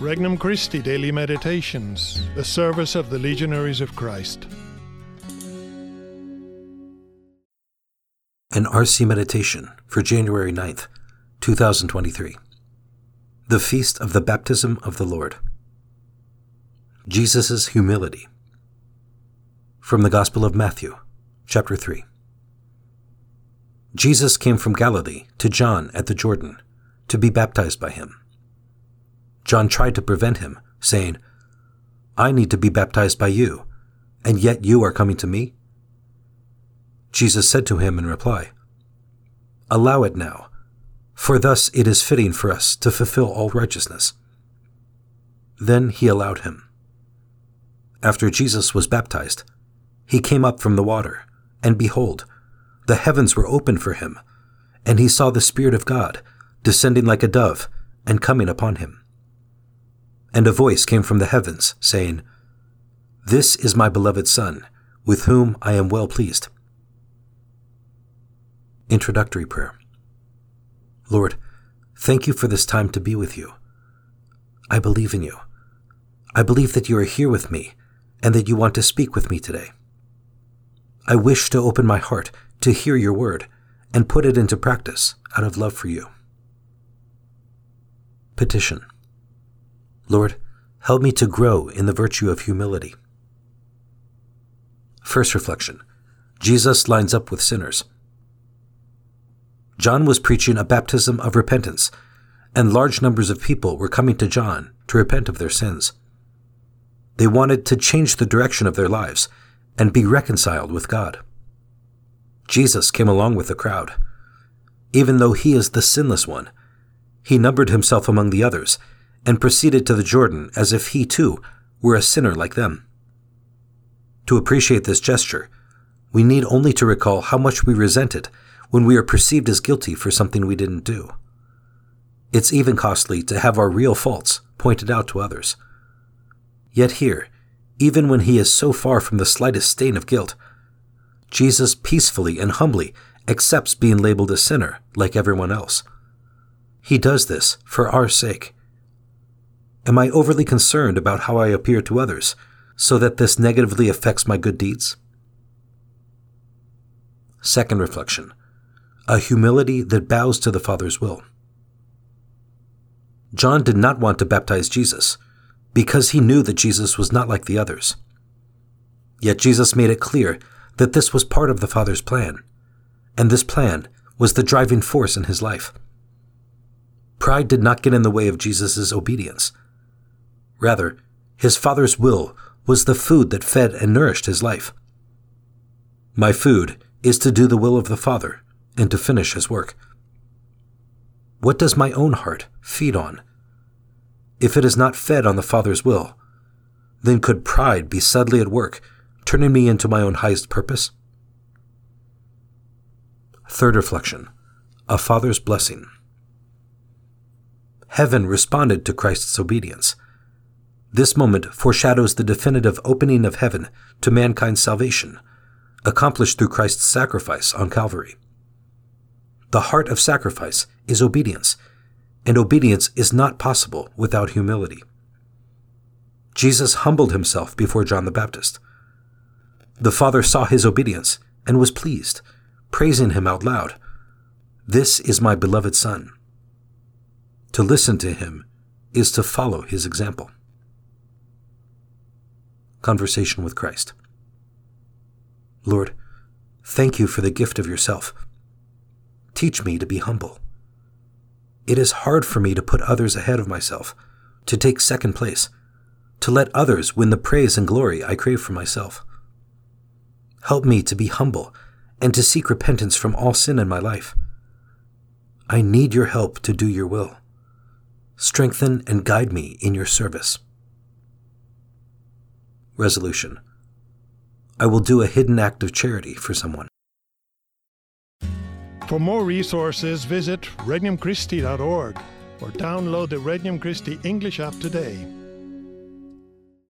Regnum Christi Daily Meditations, the service of the Legionaries of Christ. An RC Meditation for January 9th, 2023. The Feast of the Baptism of the Lord. Jesus' Humility. From the Gospel of Matthew, chapter 3. Jesus came from Galilee to John at the Jordan to be baptized by him. John tried to prevent him, saying, I need to be baptized by you, and yet you are coming to me? Jesus said to him in reply, Allow it now, for thus it is fitting for us to fulfill all righteousness. Then he allowed him. After Jesus was baptized, he came up from the water, and behold, the heavens were opened for him, and he saw the Spirit of God descending like a dove and coming upon him. And a voice came from the heavens, saying, This is my beloved Son, with whom I am well pleased. Introductory Prayer Lord, thank you for this time to be with you. I believe in you. I believe that you are here with me and that you want to speak with me today. I wish to open my heart to hear your word and put it into practice out of love for you. Petition Lord, help me to grow in the virtue of humility. First reflection Jesus lines up with sinners. John was preaching a baptism of repentance, and large numbers of people were coming to John to repent of their sins. They wanted to change the direction of their lives and be reconciled with God. Jesus came along with the crowd. Even though he is the sinless one, he numbered himself among the others and proceeded to the Jordan as if he too were a sinner like them. To appreciate this gesture, we need only to recall how much we resent it when we are perceived as guilty for something we didn't do. It's even costly to have our real faults pointed out to others. Yet here, even when he is so far from the slightest stain of guilt, Jesus peacefully and humbly accepts being labeled a sinner like everyone else. He does this for our sake Am I overly concerned about how I appear to others, so that this negatively affects my good deeds? Second reflection a humility that bows to the Father's will. John did not want to baptize Jesus because he knew that Jesus was not like the others. Yet Jesus made it clear that this was part of the Father's plan, and this plan was the driving force in his life. Pride did not get in the way of Jesus' obedience Rather, his Father's will was the food that fed and nourished his life. My food is to do the will of the Father and to finish his work. What does my own heart feed on? If it is not fed on the Father's will, then could pride be subtly at work, turning me into my own highest purpose? Third reflection A Father's Blessing. Heaven responded to Christ's obedience this moment foreshadows the definitive opening of heaven to mankind's salvation, accomplished through Christ's sacrifice on Calvary. The heart of sacrifice is obedience, and obedience is not possible without humility. Jesus humbled himself before John the Baptist. The Father saw his obedience and was pleased, praising him out loud. This is my beloved Son. To listen to him is to follow his example. Conversation with Christ. Lord, thank you for the gift of yourself. Teach me to be humble. It is hard for me to put others ahead of myself, to take second place, to let others win the praise and glory I crave for myself. Help me to be humble and to seek repentance from all sin in my life. I need your help to do your will. Strengthen and guide me in your service. Resolution I will do a hidden act of charity for someone. For more resources, visit regnumchristi.org or download the Regnum Christi English app today.